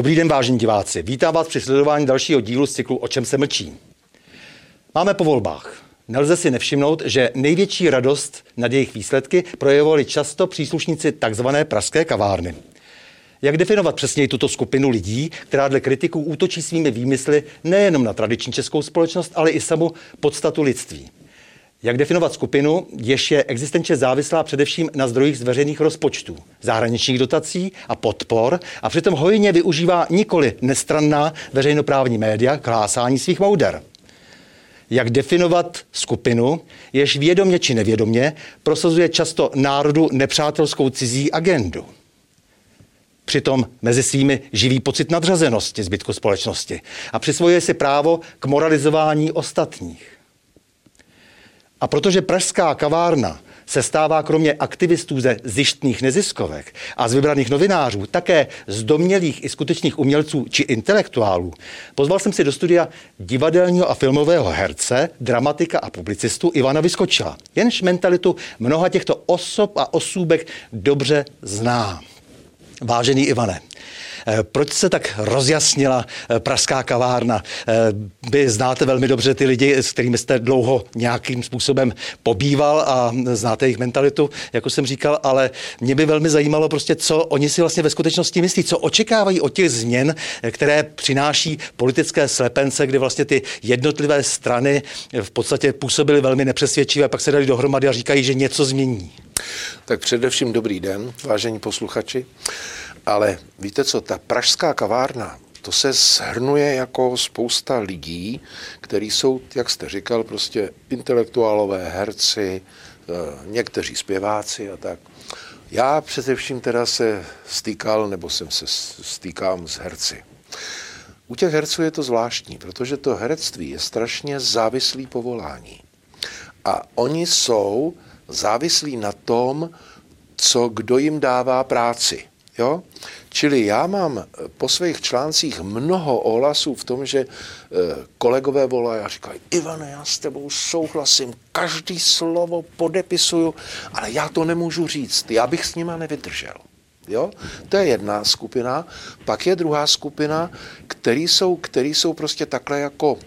Dobrý den, vážení diváci. Vítám vás při sledování dalšího dílu z cyklu O čem se mlčí. Máme po volbách. Nelze si nevšimnout, že největší radost nad jejich výsledky projevovali často příslušníci takzvané pražské kavárny. Jak definovat přesněji tuto skupinu lidí, která dle kritiků útočí svými výmysly nejenom na tradiční českou společnost, ale i samu podstatu lidství? Jak definovat skupinu, jež je existenčně závislá především na zdrojích z veřejných rozpočtů, zahraničních dotací a podpor a přitom hojně využívá nikoli nestranná veřejnoprávní média k hlásání svých mouder? Jak definovat skupinu, jež vědomě či nevědomě prosazuje často národu nepřátelskou cizí agendu? Přitom mezi svými živí pocit nadřazenosti zbytku společnosti a přisvojuje si právo k moralizování ostatních. A protože pražská kavárna se stává kromě aktivistů ze zjištných neziskovek a z vybraných novinářů také z domělých i skutečných umělců či intelektuálů, pozval jsem si do studia divadelního a filmového herce, dramatika a publicistu Ivana Vyskočila. Jenž mentalitu mnoha těchto osob a osůbek dobře zná. Vážený Ivane, proč se tak rozjasnila eh, pražská kavárna? Eh, vy znáte velmi dobře ty lidi, s kterými jste dlouho nějakým způsobem pobýval a znáte jejich mentalitu, jako jsem říkal, ale mě by velmi zajímalo prostě, co oni si vlastně ve skutečnosti myslí, co očekávají od těch změn, které přináší politické slepence, kdy vlastně ty jednotlivé strany v podstatě působily velmi nepřesvědčivé, pak se dali dohromady a říkají, že něco změní. Tak především dobrý den, vážení posluchači. Ale víte co, ta pražská kavárna, to se shrnuje jako spousta lidí, kteří jsou, jak jste říkal, prostě intelektuálové, herci, eh, někteří zpěváci a tak. Já především teda se stýkal, nebo jsem se stýkám s herci. U těch herců je to zvláštní, protože to herectví je strašně závislý povolání. A oni jsou závislí na tom, co kdo jim dává práci. Jo? Čili já mám eh, po svých článcích mnoho ohlasů v tom, že eh, kolegové volají a říkají, Ivane, já s tebou souhlasím, každý slovo podepisuju, ale já to nemůžu říct, já bych s nima nevydržel. Jo? To je jedna skupina. Pak je druhá skupina, který jsou, který jsou prostě takhle jako,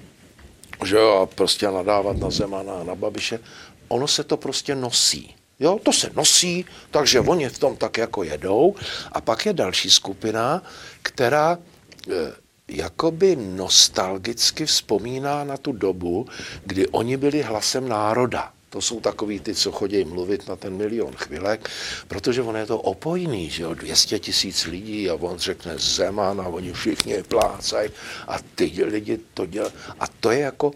že jo, prostě nadávat na Zemana, na Babiše. Ono se to prostě nosí. Jo, to se nosí, takže oni v tom tak jako jedou. A pak je další skupina, která e, jakoby nostalgicky vzpomíná na tu dobu, kdy oni byli hlasem národa. To jsou takový ty, co chodí mluvit na ten milion chvilek, protože on je to opojný, že jo, 200 tisíc lidí a on řekne Zeman a oni všichni plácají a ty lidi to dělají. A to je jako,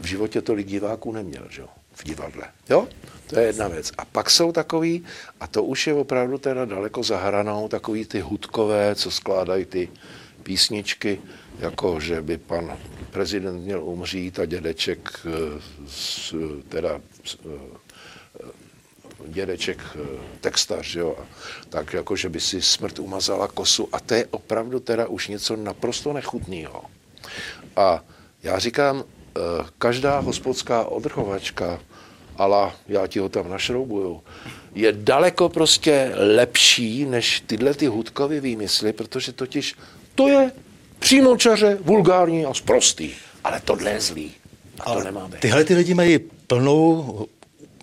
v životě to lidi diváků neměl, že jo, v divadle. Jo? To je jedna věc. A pak jsou takový, a to už je opravdu teda daleko za hranou, takový ty hudkové, co skládají ty písničky, jako že by pan prezident měl umřít a dědeček, eh, teda eh, dědeček eh, textař, jo, tak jako, že by si smrt umazala kosu a to je opravdu teda už něco naprosto nechutného. A já říkám, každá hospodská odrchovačka, ale já ti ho tam našroubuju, je daleko prostě lepší než tyhle ty hudkové výmysly, protože totiž to je přímočaře, vulgární a sprostý. Ale tohle je zlý. A to nemáme. Tyhle ty lidi mají plnou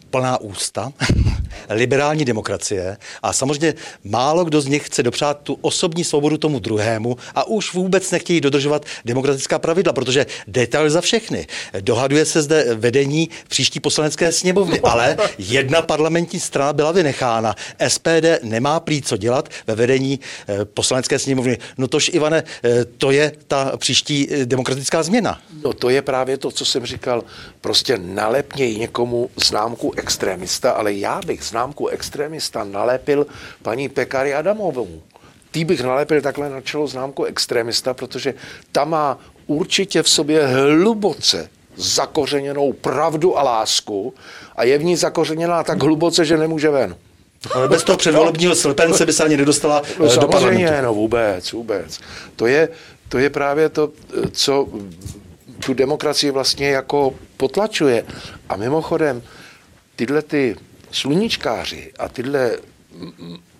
plná ústa, liberální demokracie a samozřejmě málo kdo z nich chce dopřát tu osobní svobodu tomu druhému a už vůbec nechtějí dodržovat demokratická pravidla, protože detail za všechny. Dohaduje se zde vedení příští poslanecké sněmovny, ale jedna parlamentní strana byla vynechána. SPD nemá prý co dělat ve vedení eh, poslanecké sněmovny. No tož, Ivane, eh, to je ta příští eh, demokratická změna. No to je právě to, co jsem říkal. Prostě nalepněj někomu známku extremista, ale já bych známku extremista nalepil paní Pekary Adamovou. Tý bych nalepil takhle na čelo známku extremista, protože ta má určitě v sobě hluboce zakořeněnou pravdu a lásku a je v ní zakořeněná tak hluboce, že nemůže ven. Ale bez toho předvolebního slepence by se ani nedostala no, eh, do parlamentu. no vůbec, vůbec. To je, to je právě to, co tu demokracii vlastně jako potlačuje. A mimochodem, tyhle ty sluníčkáři a tyhle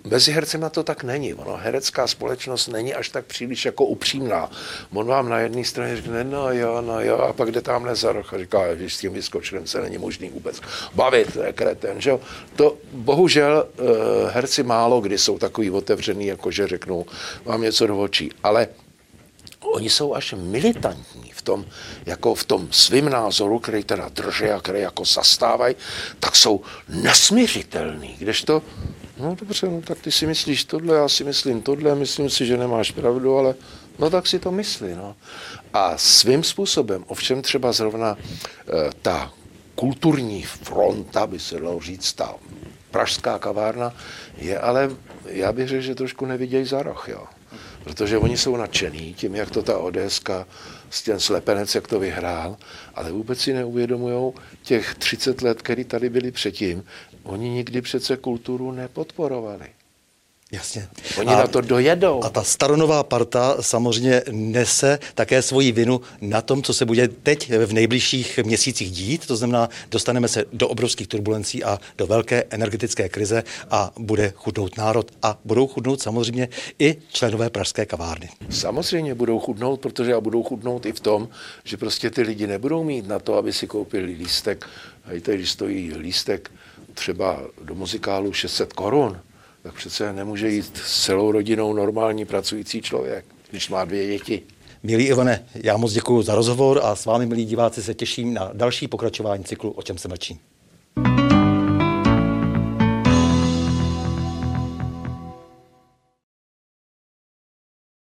mezi hercema to tak není. Ono, herecká společnost není až tak příliš jako upřímná. On vám na jedné straně řekne, no jo, no jo, a pak jde tamhle za roh a říká, že s tím vyskočilem se není možný vůbec bavit, to je kreten, že jo. To bohužel eh, herci málo kdy jsou takový otevřený, jako že řeknou vám něco do očí, ale oni jsou až militantní v tom, jako v tom svým názoru, který teda drží a který jako zastávají, tak jsou nesměřitelný. Kdežto No dobře, no tak ty si myslíš tohle, já si myslím tohle, myslím si, že nemáš pravdu, ale no tak si to myslí. No. A svým způsobem, ovšem třeba zrovna e, ta kulturní fronta, by se dalo říct, ta pražská kavárna, je ale, já bych řekl, že trošku nevidějí za roh, jo. Protože oni jsou nadšený tím, jak to ta Odeska, ten slepenec, jak to vyhrál, ale vůbec si neuvědomují těch 30 let, který tady byli předtím, Oni nikdy přece kulturu nepodporovali. Jasně. Oni a, na to dojedou. A ta staronová parta samozřejmě nese také svoji vinu na tom, co se bude teď v nejbližších měsících dít. To znamená, dostaneme se do obrovských turbulencí a do velké energetické krize a bude chudnout národ a budou chudnout samozřejmě i členové pražské kavárny. Samozřejmě budou chudnout, protože a budou chudnout i v tom, že prostě ty lidi nebudou mít na to, aby si koupili lístek. A i když stojí lístek třeba do muzikálu 600 korun, tak přece nemůže jít s celou rodinou normální pracující člověk, když má dvě děti. Milý Ivane, já moc děkuji za rozhovor a s vámi, milí diváci, se těším na další pokračování cyklu O čem se mlčí.